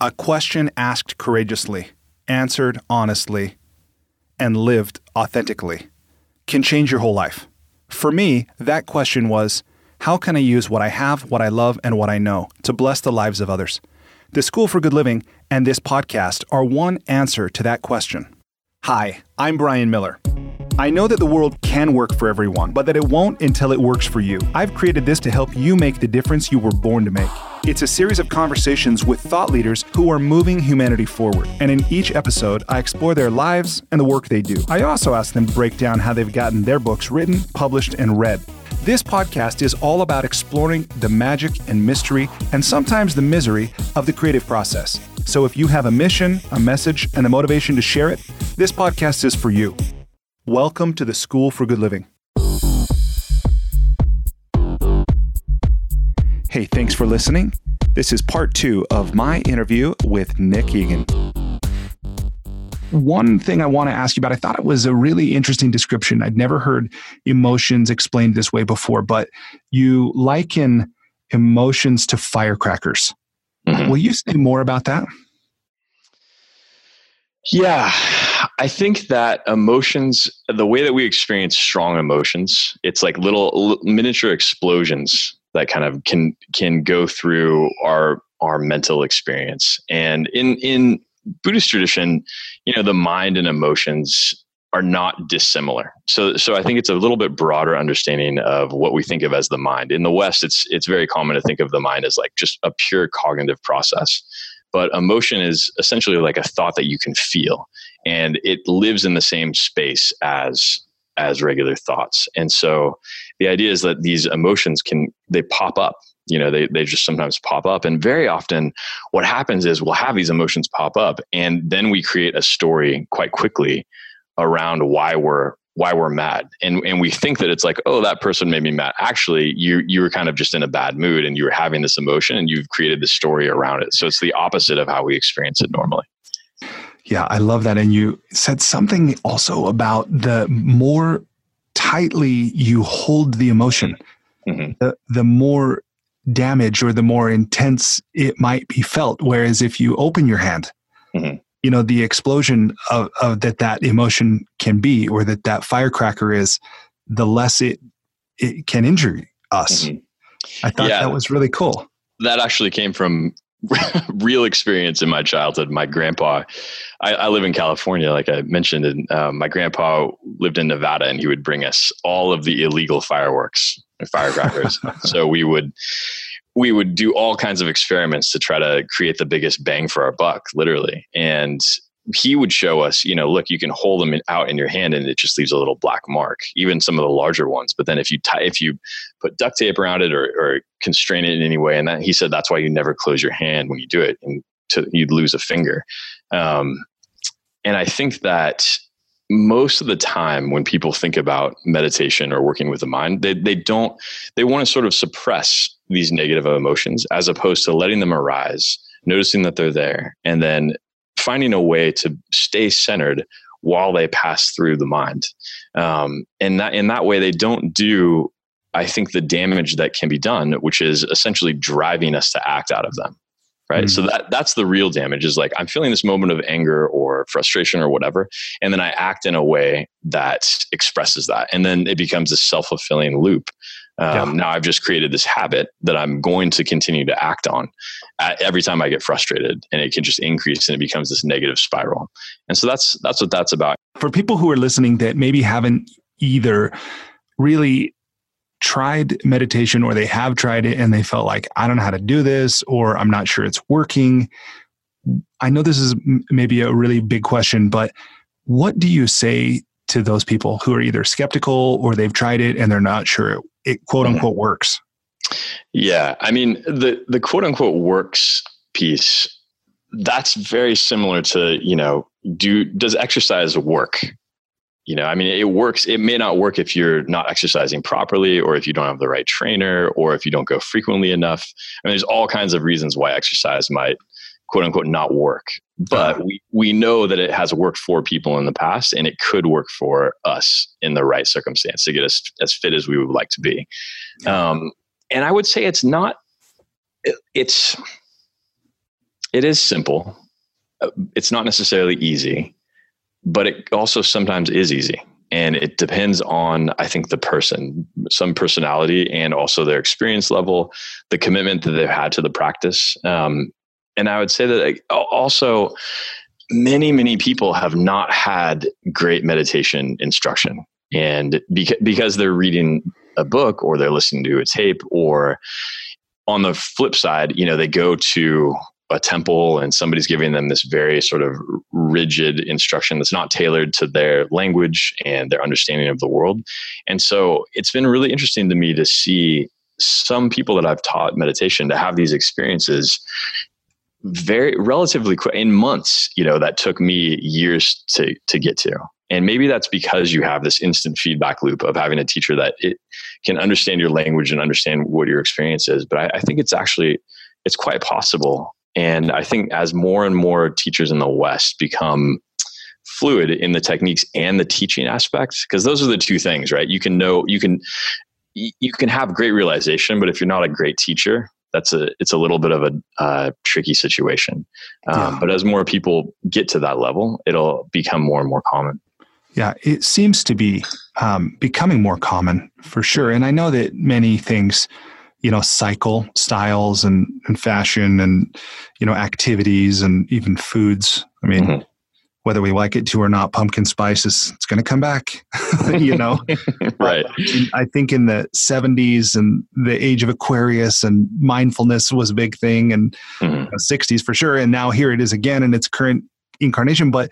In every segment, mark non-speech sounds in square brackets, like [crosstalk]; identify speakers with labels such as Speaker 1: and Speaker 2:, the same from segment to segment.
Speaker 1: A question asked courageously, answered honestly, and lived authentically can change your whole life. For me, that question was how can I use what I have, what I love, and what I know to bless the lives of others? The School for Good Living and this podcast are one answer to that question. Hi, I'm Brian Miller. I know that the world can work for everyone, but that it won't until it works for you. I've created this to help you make the difference you were born to make. It's a series of conversations with thought leaders who are moving humanity forward. And in each episode, I explore their lives and the work they do. I also ask them to break down how they've gotten their books written, published, and read. This podcast is all about exploring the magic and mystery, and sometimes the misery, of the creative process. So if you have a mission, a message, and the motivation to share it, this podcast is for you. Welcome to the School for Good Living. Hey, thanks for listening. This is part two of my interview with Nick Egan. One thing I want to ask you about, I thought it was a really interesting description. I'd never heard emotions explained this way before, but you liken emotions to firecrackers. Mm-hmm. Will you say more about that?
Speaker 2: Yeah, I think that emotions, the way that we experience strong emotions, it's like little miniature explosions that kind of can can go through our our mental experience. And in in Buddhist tradition, you know, the mind and emotions are not dissimilar. So so I think it's a little bit broader understanding of what we think of as the mind. In the West, it's it's very common to think of the mind as like just a pure cognitive process. But emotion is essentially like a thought that you can feel and it lives in the same space as as regular thoughts. And so the idea is that these emotions can they pop up you know they, they just sometimes pop up. And very often what happens is we'll have these emotions pop up and then we create a story quite quickly around why we're why we're mad. And and we think that it's like oh that person made me mad. Actually you you were kind of just in a bad mood and you were having this emotion and you've created this story around it. So it's the opposite of how we experience it normally
Speaker 1: yeah i love that. And you said something also about the more tightly you hold the emotion mm-hmm. the, the more damage or the more intense it might be felt. Whereas if you open your hand mm-hmm. you know the explosion of, of that that emotion can be or that that firecracker is the less it it can injure us. Mm-hmm. i thought yeah, that was really cool.
Speaker 2: That actually came from [laughs] real experience in my childhood my grandpa I, I live in california like i mentioned and um, my grandpa lived in nevada and he would bring us all of the illegal fireworks and firecrackers [laughs] so we would we would do all kinds of experiments to try to create the biggest bang for our buck, literally. And he would show us, you know, look, you can hold them out in your hand and it just leaves a little black mark, even some of the larger ones. But then if you tie, if you put duct tape around it or, or constrain it in any way, and that he said that's why you never close your hand when you do it, and to, you'd lose a finger. Um, and I think that most of the time when people think about meditation or working with the mind, they, they don't, they want to sort of suppress these negative emotions as opposed to letting them arise, noticing that they're there, and then finding a way to stay centered while they pass through the mind. Um, and that in that way, they don't do, I think, the damage that can be done, which is essentially driving us to act out of them. Right. Mm-hmm. So that that's the real damage is like I'm feeling this moment of anger or frustration or whatever. And then I act in a way that expresses that. And then it becomes a self-fulfilling loop um, yeah. Now I've just created this habit that I'm going to continue to act on every time I get frustrated, and it can just increase and it becomes this negative spiral. And so that's that's what that's about.
Speaker 1: For people who are listening that maybe haven't either really tried meditation or they have tried it and they felt like I don't know how to do this or I'm not sure it's working. I know this is maybe a really big question, but what do you say to those people who are either skeptical or they've tried it and they're not sure it, it quote mm-hmm. unquote works?
Speaker 2: Yeah, I mean the the quote unquote works piece that's very similar to you know do does exercise work you know i mean it works it may not work if you're not exercising properly or if you don't have the right trainer or if you don't go frequently enough I mean, there's all kinds of reasons why exercise might quote unquote not work but uh-huh. we, we know that it has worked for people in the past and it could work for us in the right circumstance to get us as fit as we would like to be um, and i would say it's not it's it is simple. Uh, it's not necessarily easy, but it also sometimes is easy. And it depends on, I think, the person, some personality, and also their experience level, the commitment that they've had to the practice. Um, and I would say that also, many, many people have not had great meditation instruction. And beca- because they're reading a book or they're listening to a tape or on the flip side, you know, they go to a temple and somebody's giving them this very sort of rigid instruction that's not tailored to their language and their understanding of the world. And so it's been really interesting to me to see some people that I've taught meditation to have these experiences very relatively quick in months, you know, that took me years to to get to. And maybe that's because you have this instant feedback loop of having a teacher that it can understand your language and understand what your experience is. But I, I think it's actually it's quite possible. And I think as more and more teachers in the West become fluid in the techniques and the teaching aspects, because those are the two things, right? You can know you can you can have great realization, but if you're not a great teacher, that's a it's a little bit of a uh, tricky situation. Um, yeah. But as more people get to that level, it'll become more and more common.
Speaker 1: Yeah, it seems to be um, becoming more common for sure. And I know that many things, you know, cycle styles and, and fashion and, you know, activities and even foods. I mean, mm-hmm. Whether we like it to or not, pumpkin spice is it's going to come back, [laughs] you know? [laughs]
Speaker 2: right.
Speaker 1: I think in the 70s and the age of Aquarius and mindfulness was a big thing and mm-hmm. 60s for sure. And now here it is again in its current incarnation. But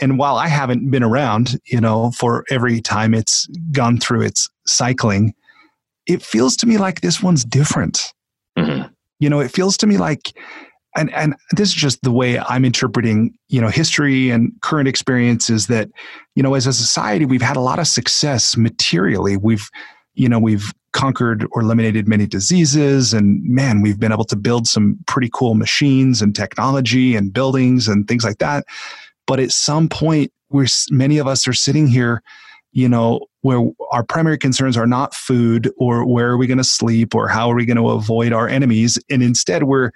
Speaker 1: and while I haven't been around, you know, for every time it's gone through its cycling, it feels to me like this one's different. Mm-hmm. You know, it feels to me like, and and this is just the way I'm interpreting, you know, history and current experiences that, you know, as a society we've had a lot of success materially. We've, you know, we've conquered or eliminated many diseases and man we've been able to build some pretty cool machines and technology and buildings and things like that but at some point, we're many of us are sitting here, you know, where our primary concerns are not food or where are we going to sleep or how are we going to avoid our enemies, and instead we're,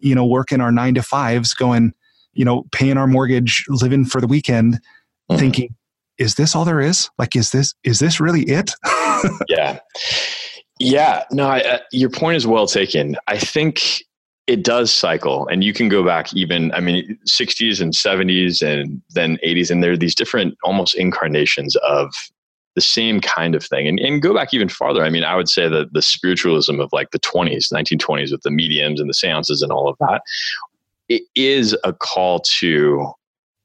Speaker 1: you know, working our nine to fives, going, you know, paying our mortgage, living for the weekend, mm-hmm. thinking, is this all there is? Like, is this is this really it? [laughs]
Speaker 2: yeah. Yeah, no, I, uh, your point is well taken. I think it does cycle and you can go back even i mean 60s and 70s and then 80s and there are these different almost incarnations of the same kind of thing. And, and go back even farther i mean i would say that the spiritualism of like the 20s 1920s with the mediums and the seances and all of that it is a call to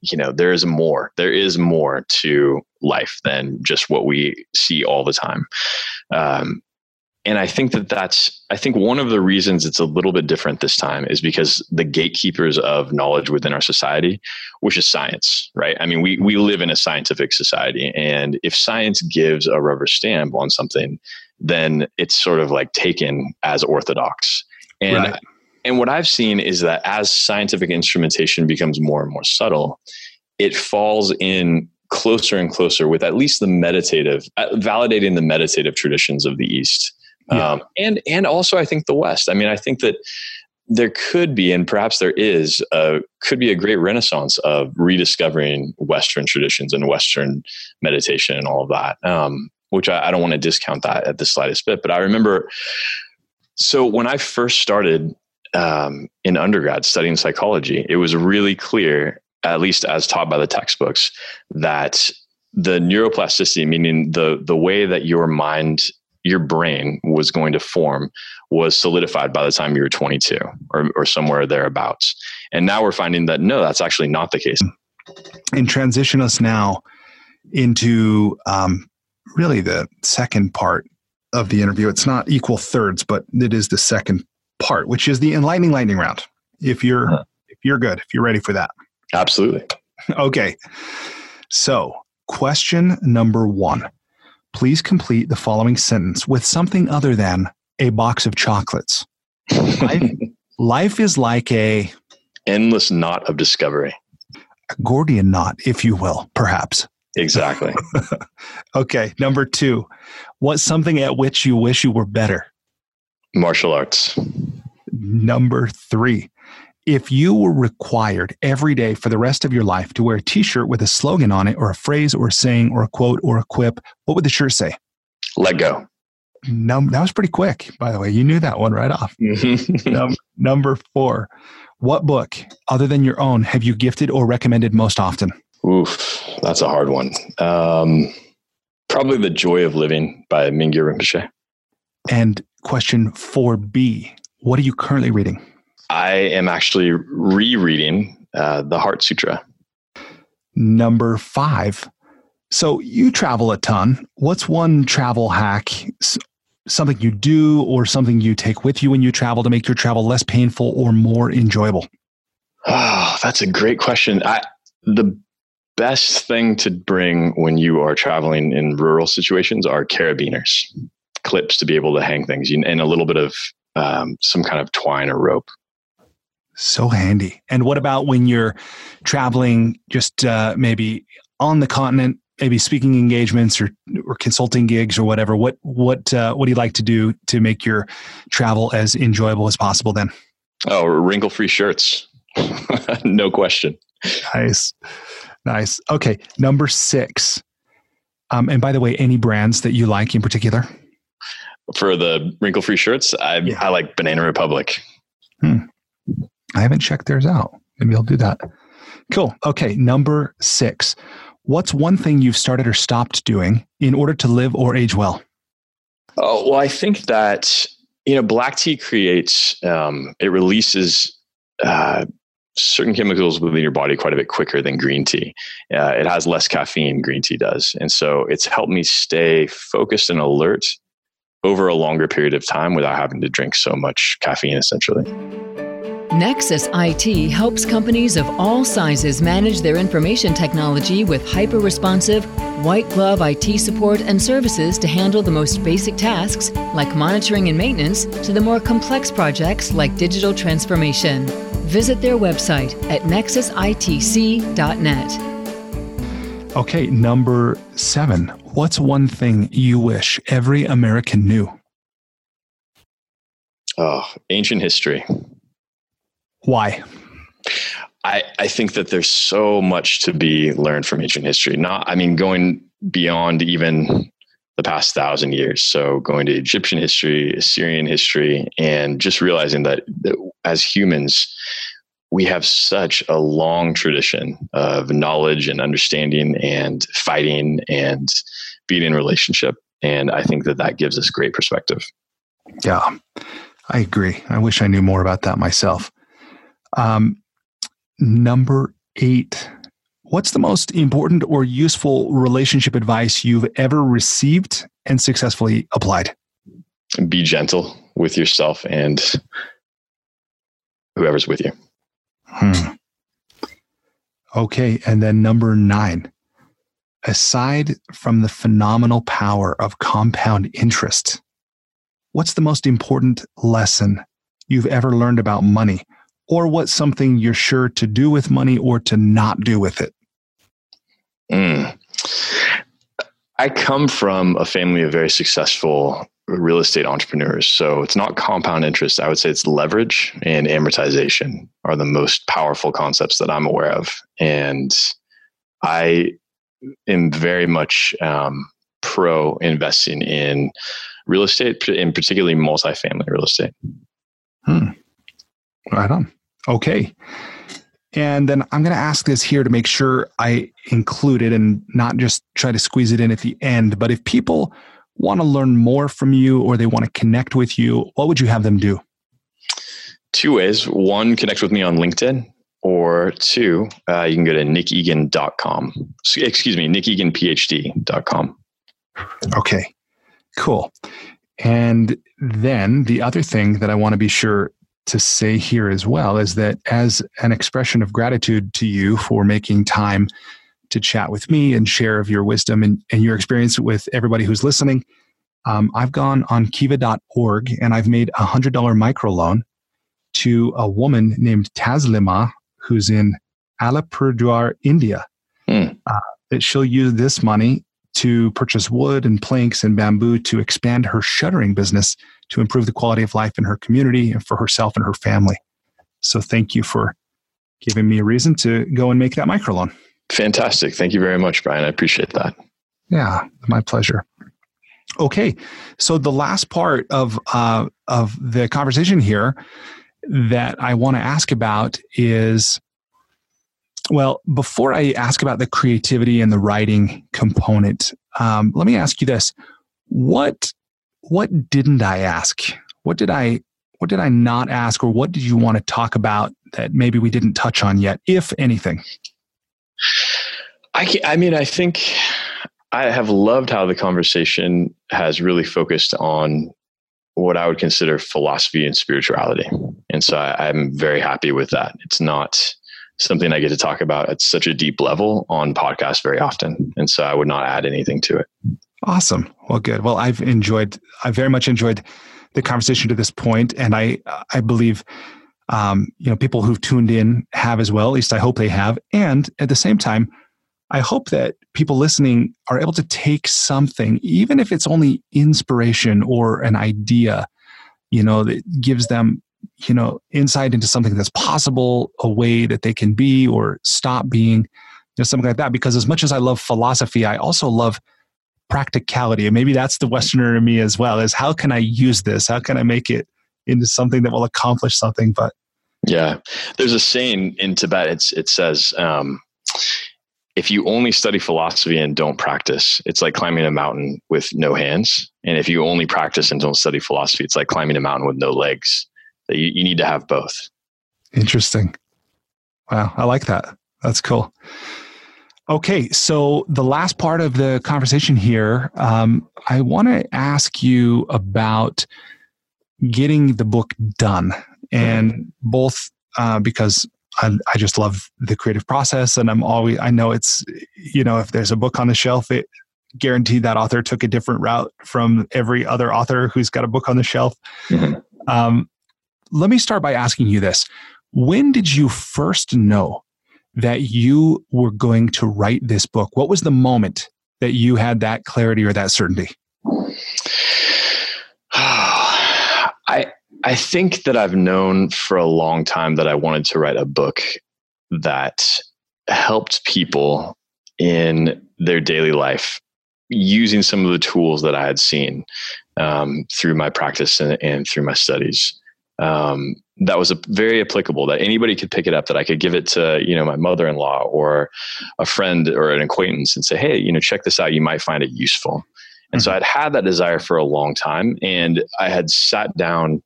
Speaker 2: you know there is more there is more to life than just what we see all the time. Um, and I think that that's, I think one of the reasons it's a little bit different this time is because the gatekeepers of knowledge within our society, which is science, right? I mean, we, we live in a scientific society. And if science gives a rubber stamp on something, then it's sort of like taken as orthodox. And, right. and what I've seen is that as scientific instrumentation becomes more and more subtle, it falls in closer and closer with at least the meditative, uh, validating the meditative traditions of the East yeah. um, and and also I think the West. I mean, I think that there could be, and perhaps there is, uh, could be a great renaissance of rediscovering Western traditions and Western meditation and all of that. Um, which I, I don't want to discount that at the slightest bit. But I remember, so when I first started um, in undergrad studying psychology, it was really clear, at least as taught by the textbooks, that the neuroplasticity, meaning the the way that your mind your brain was going to form was solidified by the time you were 22 or, or somewhere thereabouts. And now we're finding that no, that's actually not the case.
Speaker 1: And transition us now into um, really the second part of the interview. It's not equal thirds, but it is the second part, which is the enlightening lightning round. If you're huh. if you're good, if you're ready for that.
Speaker 2: Absolutely.
Speaker 1: okay. So, question number one please complete the following sentence with something other than a box of chocolates. life, [laughs] life is like a
Speaker 2: endless knot of discovery.
Speaker 1: A Gordian knot, if you will, perhaps.
Speaker 2: Exactly. [laughs]
Speaker 1: okay. Number two, what's something at which you wish you were better?
Speaker 2: Martial arts.
Speaker 1: Number three, If you were required every day for the rest of your life to wear a t shirt with a slogan on it, or a phrase, or a saying, or a quote, or a quip, what would the shirt say?
Speaker 2: Let go.
Speaker 1: Num- that was pretty quick, by the way. You knew that one right off. [laughs] Num- number four. What book, other than your own, have you gifted or recommended most often?
Speaker 2: Oof, that's a hard one. Um, probably The Joy of Living by Mingyur Rinpoche.
Speaker 1: And question 4B What are you currently reading?
Speaker 2: I am actually rereading uh, the Heart Sutra.
Speaker 1: Number five. So you travel a ton. What's one travel hack, something you do or something you take with you when you travel to make your travel less painful or more enjoyable?
Speaker 2: Oh, that's a great question. I, the best thing to bring when you are traveling in rural situations are carabiners, clips to be able to hang things, and a little bit of um, some kind of twine or rope.
Speaker 1: So handy. And what about when you're traveling just uh, maybe on the continent, maybe speaking engagements or, or consulting gigs or whatever? What what uh, what do you like to do to make your travel as enjoyable as possible? Then,
Speaker 2: oh, wrinkle free shirts, [laughs] no question.
Speaker 1: Nice, nice. Okay, number six. Um, and by the way, any brands that you like in particular?
Speaker 2: For the wrinkle free shirts, I yeah. I like Banana Republic.
Speaker 1: Hmm. I haven't checked theirs out. Maybe I'll do that. Cool. Okay. Number six. What's one thing you've started or stopped doing in order to live or age well?
Speaker 2: Oh, well, I think that, you know, black tea creates, um, it releases uh, certain chemicals within your body quite a bit quicker than green tea. Uh, it has less caffeine, green tea does. And so it's helped me stay focused and alert over a longer period of time without having to drink so much caffeine, essentially.
Speaker 3: Nexus IT helps companies of all sizes manage their information technology with hyper responsive, white glove IT support and services to handle the most basic tasks, like monitoring and maintenance, to the more complex projects like digital transformation. Visit their website at nexusitc.net.
Speaker 1: Okay, number seven. What's one thing you wish every American knew?
Speaker 2: Oh, ancient history.
Speaker 1: Why?
Speaker 2: I, I think that there's so much to be learned from ancient history. Not, I mean, going beyond even the past thousand years. So going to Egyptian history, Assyrian history, and just realizing that, that as humans, we have such a long tradition of knowledge and understanding and fighting and being in relationship. And I think that that gives us great perspective.
Speaker 1: Yeah, I agree. I wish I knew more about that myself. Um, number eight, what's the most important or useful relationship advice you've ever received and successfully applied?
Speaker 2: Be gentle with yourself and whoever's with you.
Speaker 1: Hmm. Okay. And then number nine, aside from the phenomenal power of compound interest, what's the most important lesson you've ever learned about money or what's something you're sure to do with money or to not do with it?
Speaker 2: Mm. I come from a family of very successful real estate entrepreneurs. So it's not compound interest. I would say it's leverage and amortization are the most powerful concepts that I'm aware of. And I am very much um, pro investing in real estate, and particularly multifamily real estate.
Speaker 1: Hmm. Right on. Okay. And then I'm going to ask this here to make sure I include it and not just try to squeeze it in at the end. But if people want to learn more from you or they want to connect with you, what would you have them do?
Speaker 2: Two ways. One, connect with me on LinkedIn, or two, uh, you can go to nickegan.com. Excuse me, nickeganphd.com.
Speaker 1: Okay, cool. And then the other thing that I want to be sure to say here as well is that as an expression of gratitude to you for making time to chat with me and share of your wisdom and, and your experience with everybody who's listening, um, I've gone on kiva.org and I've made a $100 microloan to a woman named Taslima who's in Alipurduar, India. Mm. Uh, that she'll use this money to purchase wood and planks and bamboo to expand her shuttering business to improve the quality of life in her community and for herself and her family. So thank you for giving me a reason to go and make that microloan.
Speaker 2: Fantastic. Thank you very much, Brian. I appreciate that.
Speaker 1: Yeah, my pleasure. Okay, so the last part of uh, of the conversation here that I want to ask about is well, before I ask about the creativity and the writing component, um, let me ask you this: what what didn't I ask? What did I what did I not ask, or what did you want to talk about that maybe we didn't touch on yet, if anything?
Speaker 2: I I mean, I think I have loved how the conversation has really focused on what I would consider philosophy and spirituality, and so I, I'm very happy with that. It's not something I get to talk about at such a deep level on podcasts very often. And so I would not add anything to it.
Speaker 1: Awesome. Well, good. Well, I've enjoyed, I very much enjoyed the conversation to this point, and I, I believe, um, you know, people who've tuned in have as well. At least I hope they have. And at the same time, I hope that people listening are able to take something, even if it's only inspiration or an idea, you know, that gives them you know insight into something that's possible a way that they can be or stop being you know something like that. Because as much as i love philosophy i also love practicality. And maybe that's the westerner in me as well is how can i use this? How can i make it into something that will accomplish something? But
Speaker 2: yeah. There's a saying in tibet it's it says um, if you only study philosophy and don't practice it's like climbing a mountain with no hands. And if you only practice and don't study philosophy it's like climbing a mountain with no legs that you, you need to have both.
Speaker 1: Interesting. Wow, I like that. That's cool. Okay, so the last part of the conversation here, um, I want to ask you about getting the book done, and both uh, because I, I, just love the creative process, and I'm always I know it's you know if there's a book on the shelf, it guaranteed that author took a different route from every other author who's got a book on the shelf. Mm-hmm. Um, let me start by asking you this. When did you first know that you were going to write this book? What was the moment that you had that clarity or that certainty? [sighs]
Speaker 2: I I think that I've known for a long time that I wanted to write a book that helped people in their daily life using some of the tools that I had seen um, through my practice and, and, through my studies um, that was a, very applicable that anybody could pick it up that i could give it to you know my mother-in-law or a friend or an acquaintance and say hey you know check this out. You might find it useful. And mm-hmm. so i'd had that desire for a long time and i had sat down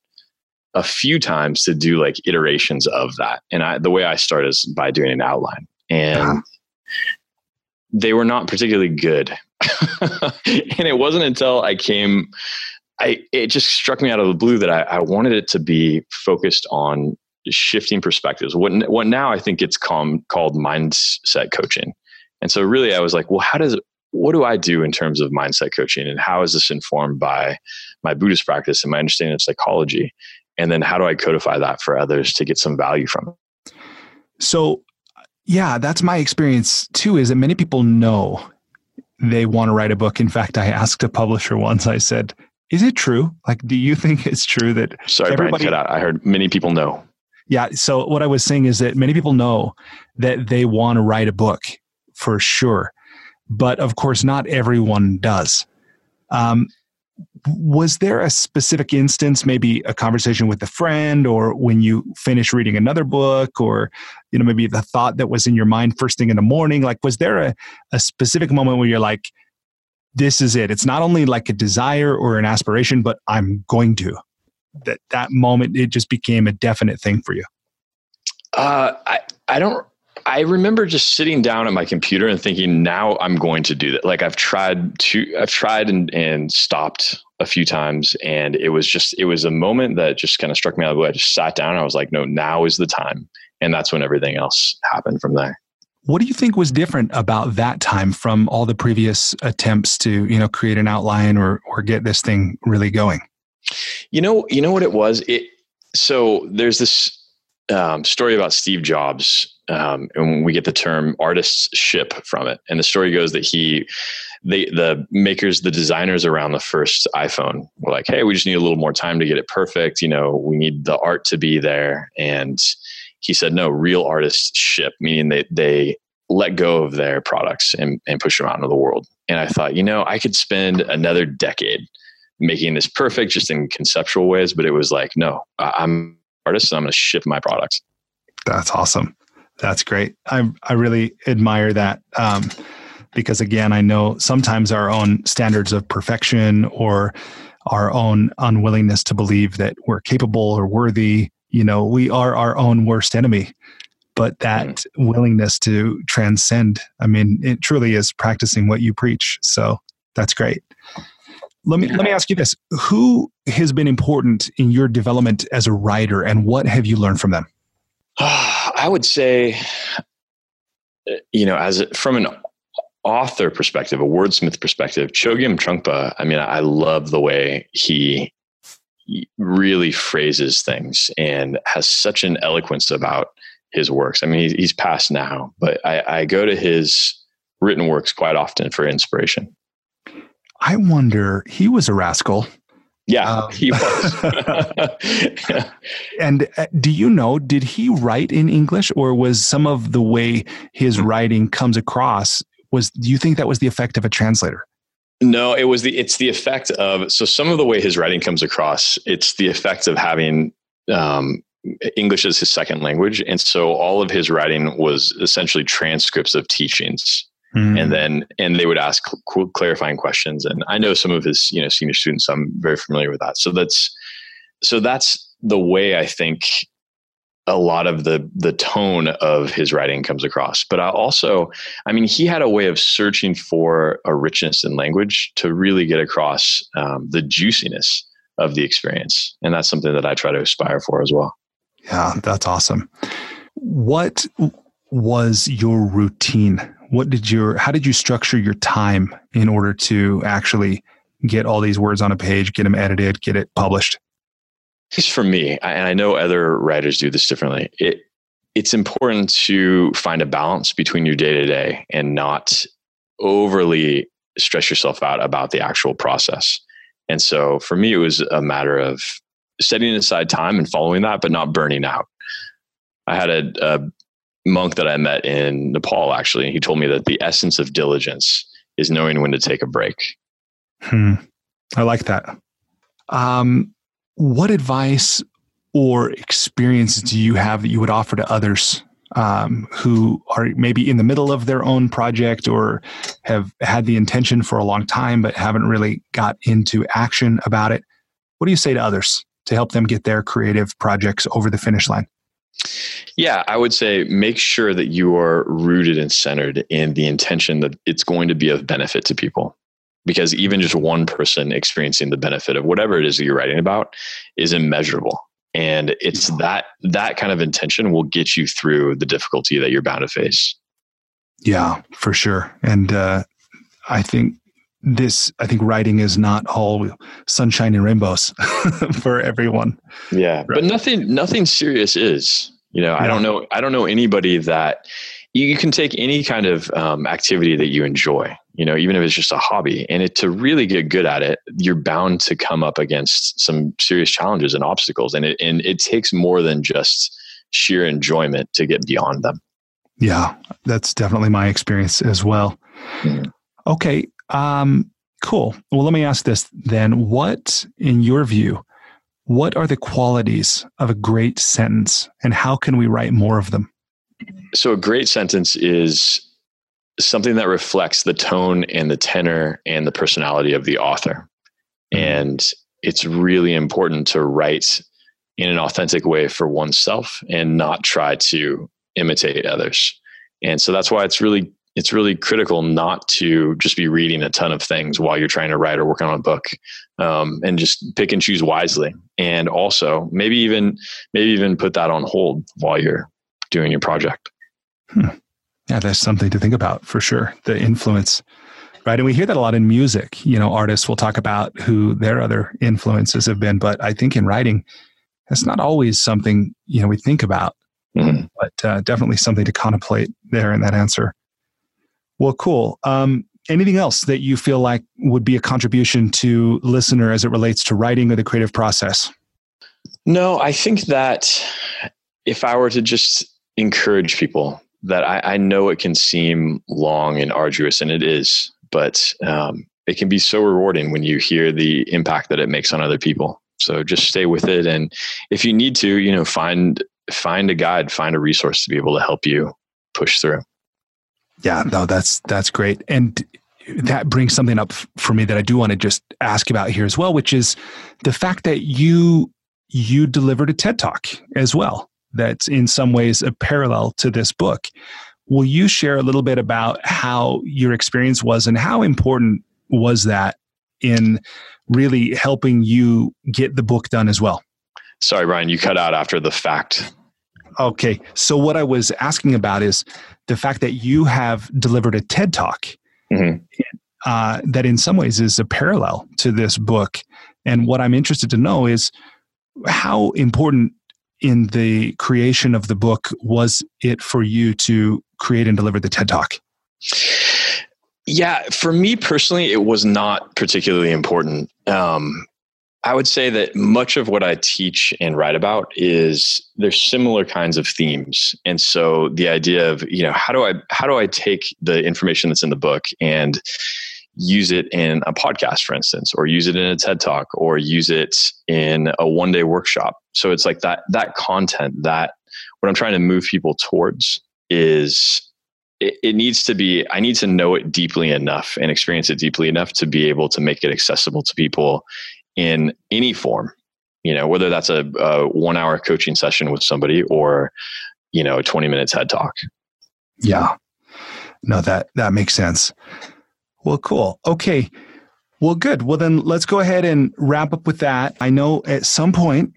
Speaker 2: a few times to do like iterations of that. And I, the way i start is by doing an outline. And uh-huh. they were not particularly good. [laughs] And it wasn't until i came I it just struck me out of the blue that I, I wanted it to be focused on shifting perspectives. What what now I think it's called called mindset coaching. And so really I was like, well, how does what do I do in terms of mindset coaching and how is this informed by my Buddhist practice and my understanding of psychology? And then how do I codify that for others to get some value from it?
Speaker 1: So yeah, that's my experience too, is that many people know they want to write a book. In fact, I asked a publisher once, I said, is it true? Like, do you think it's true that
Speaker 2: Sorry, everybody, Brian, cut out. I heard many people know.
Speaker 1: Yeah. So what I was saying is that many people know that they want to write a book for sure, but of course, not everyone does. Um, was there a specific instance, maybe a conversation with a friend, or when you finish reading another book, or you know maybe the thought that was in your mind first thing in the morning? Like, was there a, a specific moment where you're like, this is it. It's not only like a desire or an aspiration, but I'm going to. That that moment, it just became a definite thing for you.
Speaker 2: Uh, I I don't. I remember just sitting down at my computer and thinking, now I'm going to do that. Like I've tried to, I've tried and, and stopped a few times. And it was just, it was a moment that just kind of struck me out of the way. I just sat down I was like, no, now is the time. And that's when everything else happened from there.
Speaker 1: What do you think was different about that time from all the previous attempts to, you know, create an outline or or get this thing really going?
Speaker 2: You know, you know what it was. It so there's this um, story about Steve Jobs, um, and we get the term artist's ship from it. And the story goes that he they the makers, the designers around the first iPhone were like, "Hey, we just need a little more time to get it perfect. You know, we need the art to be there." And he said, "No, real artists ship, meaning they they let go of their products and, and push them out into the world." And I thought, you know, I could spend another decade making this perfect, just in conceptual ways, but it was like, no, I'm an artist, and I'm going to ship my products.
Speaker 1: That's awesome. That's great. I I really admire that. Um, because again, I know sometimes our own standards of perfection or our own unwillingness to believe that we're capable or worthy, you know, we are our own worst enemy. But that mm willingness to transcend, I mean, it truly is practicing what you preach. So that's great. Let me let me ask you this: Who has been important in your development as a writer, and what have you learned from them? [sighs]
Speaker 2: I would say, you know, as from an author perspective, a wordsmith perspective, Chogyam Trungpa, I mean, I love the way he really phrases things and has such an eloquence about his works. I mean, he's passed now, but I, I go to his written works quite often for inspiration.
Speaker 1: I wonder, he was a rascal.
Speaker 2: Yeah, um, he was. [laughs]
Speaker 1: and uh, do you know, did he write in English or was some of the way his writing comes across was do you think that was the effect of a translator?
Speaker 2: No, it was the it's the effect of so some of the way his writing comes across, it's the effect of having um, English as his second language, and so all of his writing was essentially transcripts of teachings, mm. and then and they would ask cl- clarifying questions. And I know some of his you know senior students, I'm very familiar with that. So that's so that's the way I think a lot of the the tone of his writing comes across. But I also i mean he had a way of searching for a richness in language to really get across um, the juiciness of the experience. And that's something that i try to aspire for as well.
Speaker 1: Yeah that's awesome. What was your routine? What did your how did you structure your time in order to actually get all these words on a page get them edited get it published
Speaker 2: least for me, and I know other writers do this differently, it it's important to find a balance between your day to day and not overly stress yourself out about the actual process. And so for me, it was a matter of setting aside time and following that, but not burning out. I had a, a monk that I met in Nepal, actually. And he told me that the essence of diligence is knowing when to take a break.
Speaker 1: Hmm. I like that. Um, what advice or experience do you have that you would offer to others um, who are maybe in the middle of their own project or have had the intention for a long time but haven't really got into action about it? What do you say to others to help them get their creative projects over the finish line?
Speaker 2: Yeah, I would say make sure that you are rooted and centered in the intention that it's going to be of benefit to people because even just one person experiencing the benefit of whatever it is that you're writing about is immeasurable. And it's that that kind of intention will get you through the difficulty that you're bound to face.
Speaker 1: Yeah for sure. And uh, i think this i think writing is not all sunshine and rainbows [laughs] for everyone.
Speaker 2: Yeah right. but nothing nothing serious is you know yeah. i don't know i don't know anybody that you can take any kind of um, activity that you enjoy you know even if it's just a hobby. And it, to really get good at it you're bound to come up against some serious challenges and obstacles. And it and it takes more than just sheer enjoyment to get beyond them.
Speaker 1: Yeah that's definitely my experience as well. Mm-hmm. okay um cool. Well let me ask this then. What in your view what are the qualities of a great sentence and how can we write more of them
Speaker 2: so a great sentence is something that reflects the tone and the tenor and the personality of the author. Mm-hmm. And it's really important to write in an authentic way for oneself and not try to imitate others. And so that's why it's really it's really critical not to just be reading a ton of things while you're trying to write or work on a book um, and just pick and choose wisely and also maybe even maybe even put that on hold while you're doing your project
Speaker 1: hmm. Yeah, that's something to think about for sure. The influence, right? And we hear that a lot in music. You know, artists will talk about who their other influences have been, but I think in writing, that's not always something you know we think about. Mm-hmm. But uh, definitely something to contemplate there in that answer. Well, cool. Um, anything else that you feel like would be a contribution to listener as it relates to writing or the creative process?
Speaker 2: No, I think that if I were to just encourage people that I, I know it can seem long and arduous, and it is, but um, it can be so rewarding when you hear the impact that it makes on other people. So just stay with it, and if you need to, you know, find find a guide, find a resource to be able to help you push through.
Speaker 1: Yeah, no, that's that's great, and that brings something up for me that I do want to just ask about here as well, which is the fact that you you delivered a TED talk as well. That's in some ways a parallel to this book. Will you share a little bit about how your experience was and how important was that in really helping you get the book done as well?
Speaker 2: Sorry, Ryan, you cut out after the fact.
Speaker 1: Okay. So, what I was asking about is the fact that you have delivered a TED talk mm-hmm. uh, that, in some ways, is a parallel to this book. And what I'm interested to know is how important in the creation of the book was it for you to create and deliver the TED Talk?
Speaker 2: Yeah, for me personally, it was not particularly important. Um, I would say that much of what I teach and write about is there's similar kinds of themes. And so the idea of, you know, how do I how do I take the information that's in the book and use it in a podcast, for instance, or use it in a TED talk, or use it in a one day workshop. So it's like that that content that what I'm trying to move people towards is it, it, needs to be I need to know it deeply enough and experience it deeply enough to be able to make it accessible to people in any form. You know, whether that's a, a one hour coaching session with somebody or you know a 20 minute TED talk.
Speaker 1: Yeah. No, that that makes sense. Well, cool. Okay. Well, good. Well, then let's go ahead and wrap up with that. I know at some point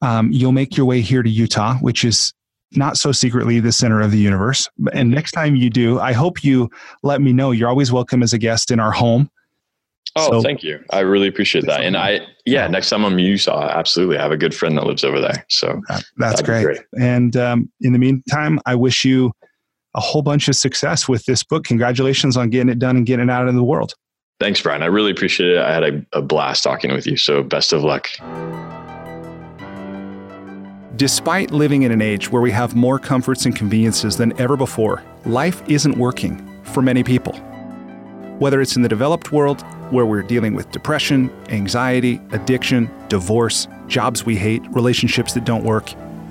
Speaker 1: um, you'll make your way here to Utah, which is not so secretly the center of the universe. And next time you do, I hope you let me know. You're always welcome as a guest in our home.
Speaker 2: Oh, so, thank you. I really appreciate that. And I, yeah, next time I'm in Utah, absolutely. I have a good friend that lives over there. So
Speaker 1: that's great. great. And um, in the meantime, I wish you a whole bunch of success with this book. Congratulations on getting it done and getting it out in the world.
Speaker 2: Thanks, Brian. I really appreciate it. I had a, a blast talking with you. So best of luck.
Speaker 1: Despite living in an age where we have more comforts and conveniences than ever before, life isn't working for many people. Whether it's in the developed world, where we're dealing with depression, anxiety, addiction, divorce, jobs we hate, relationships that don't work,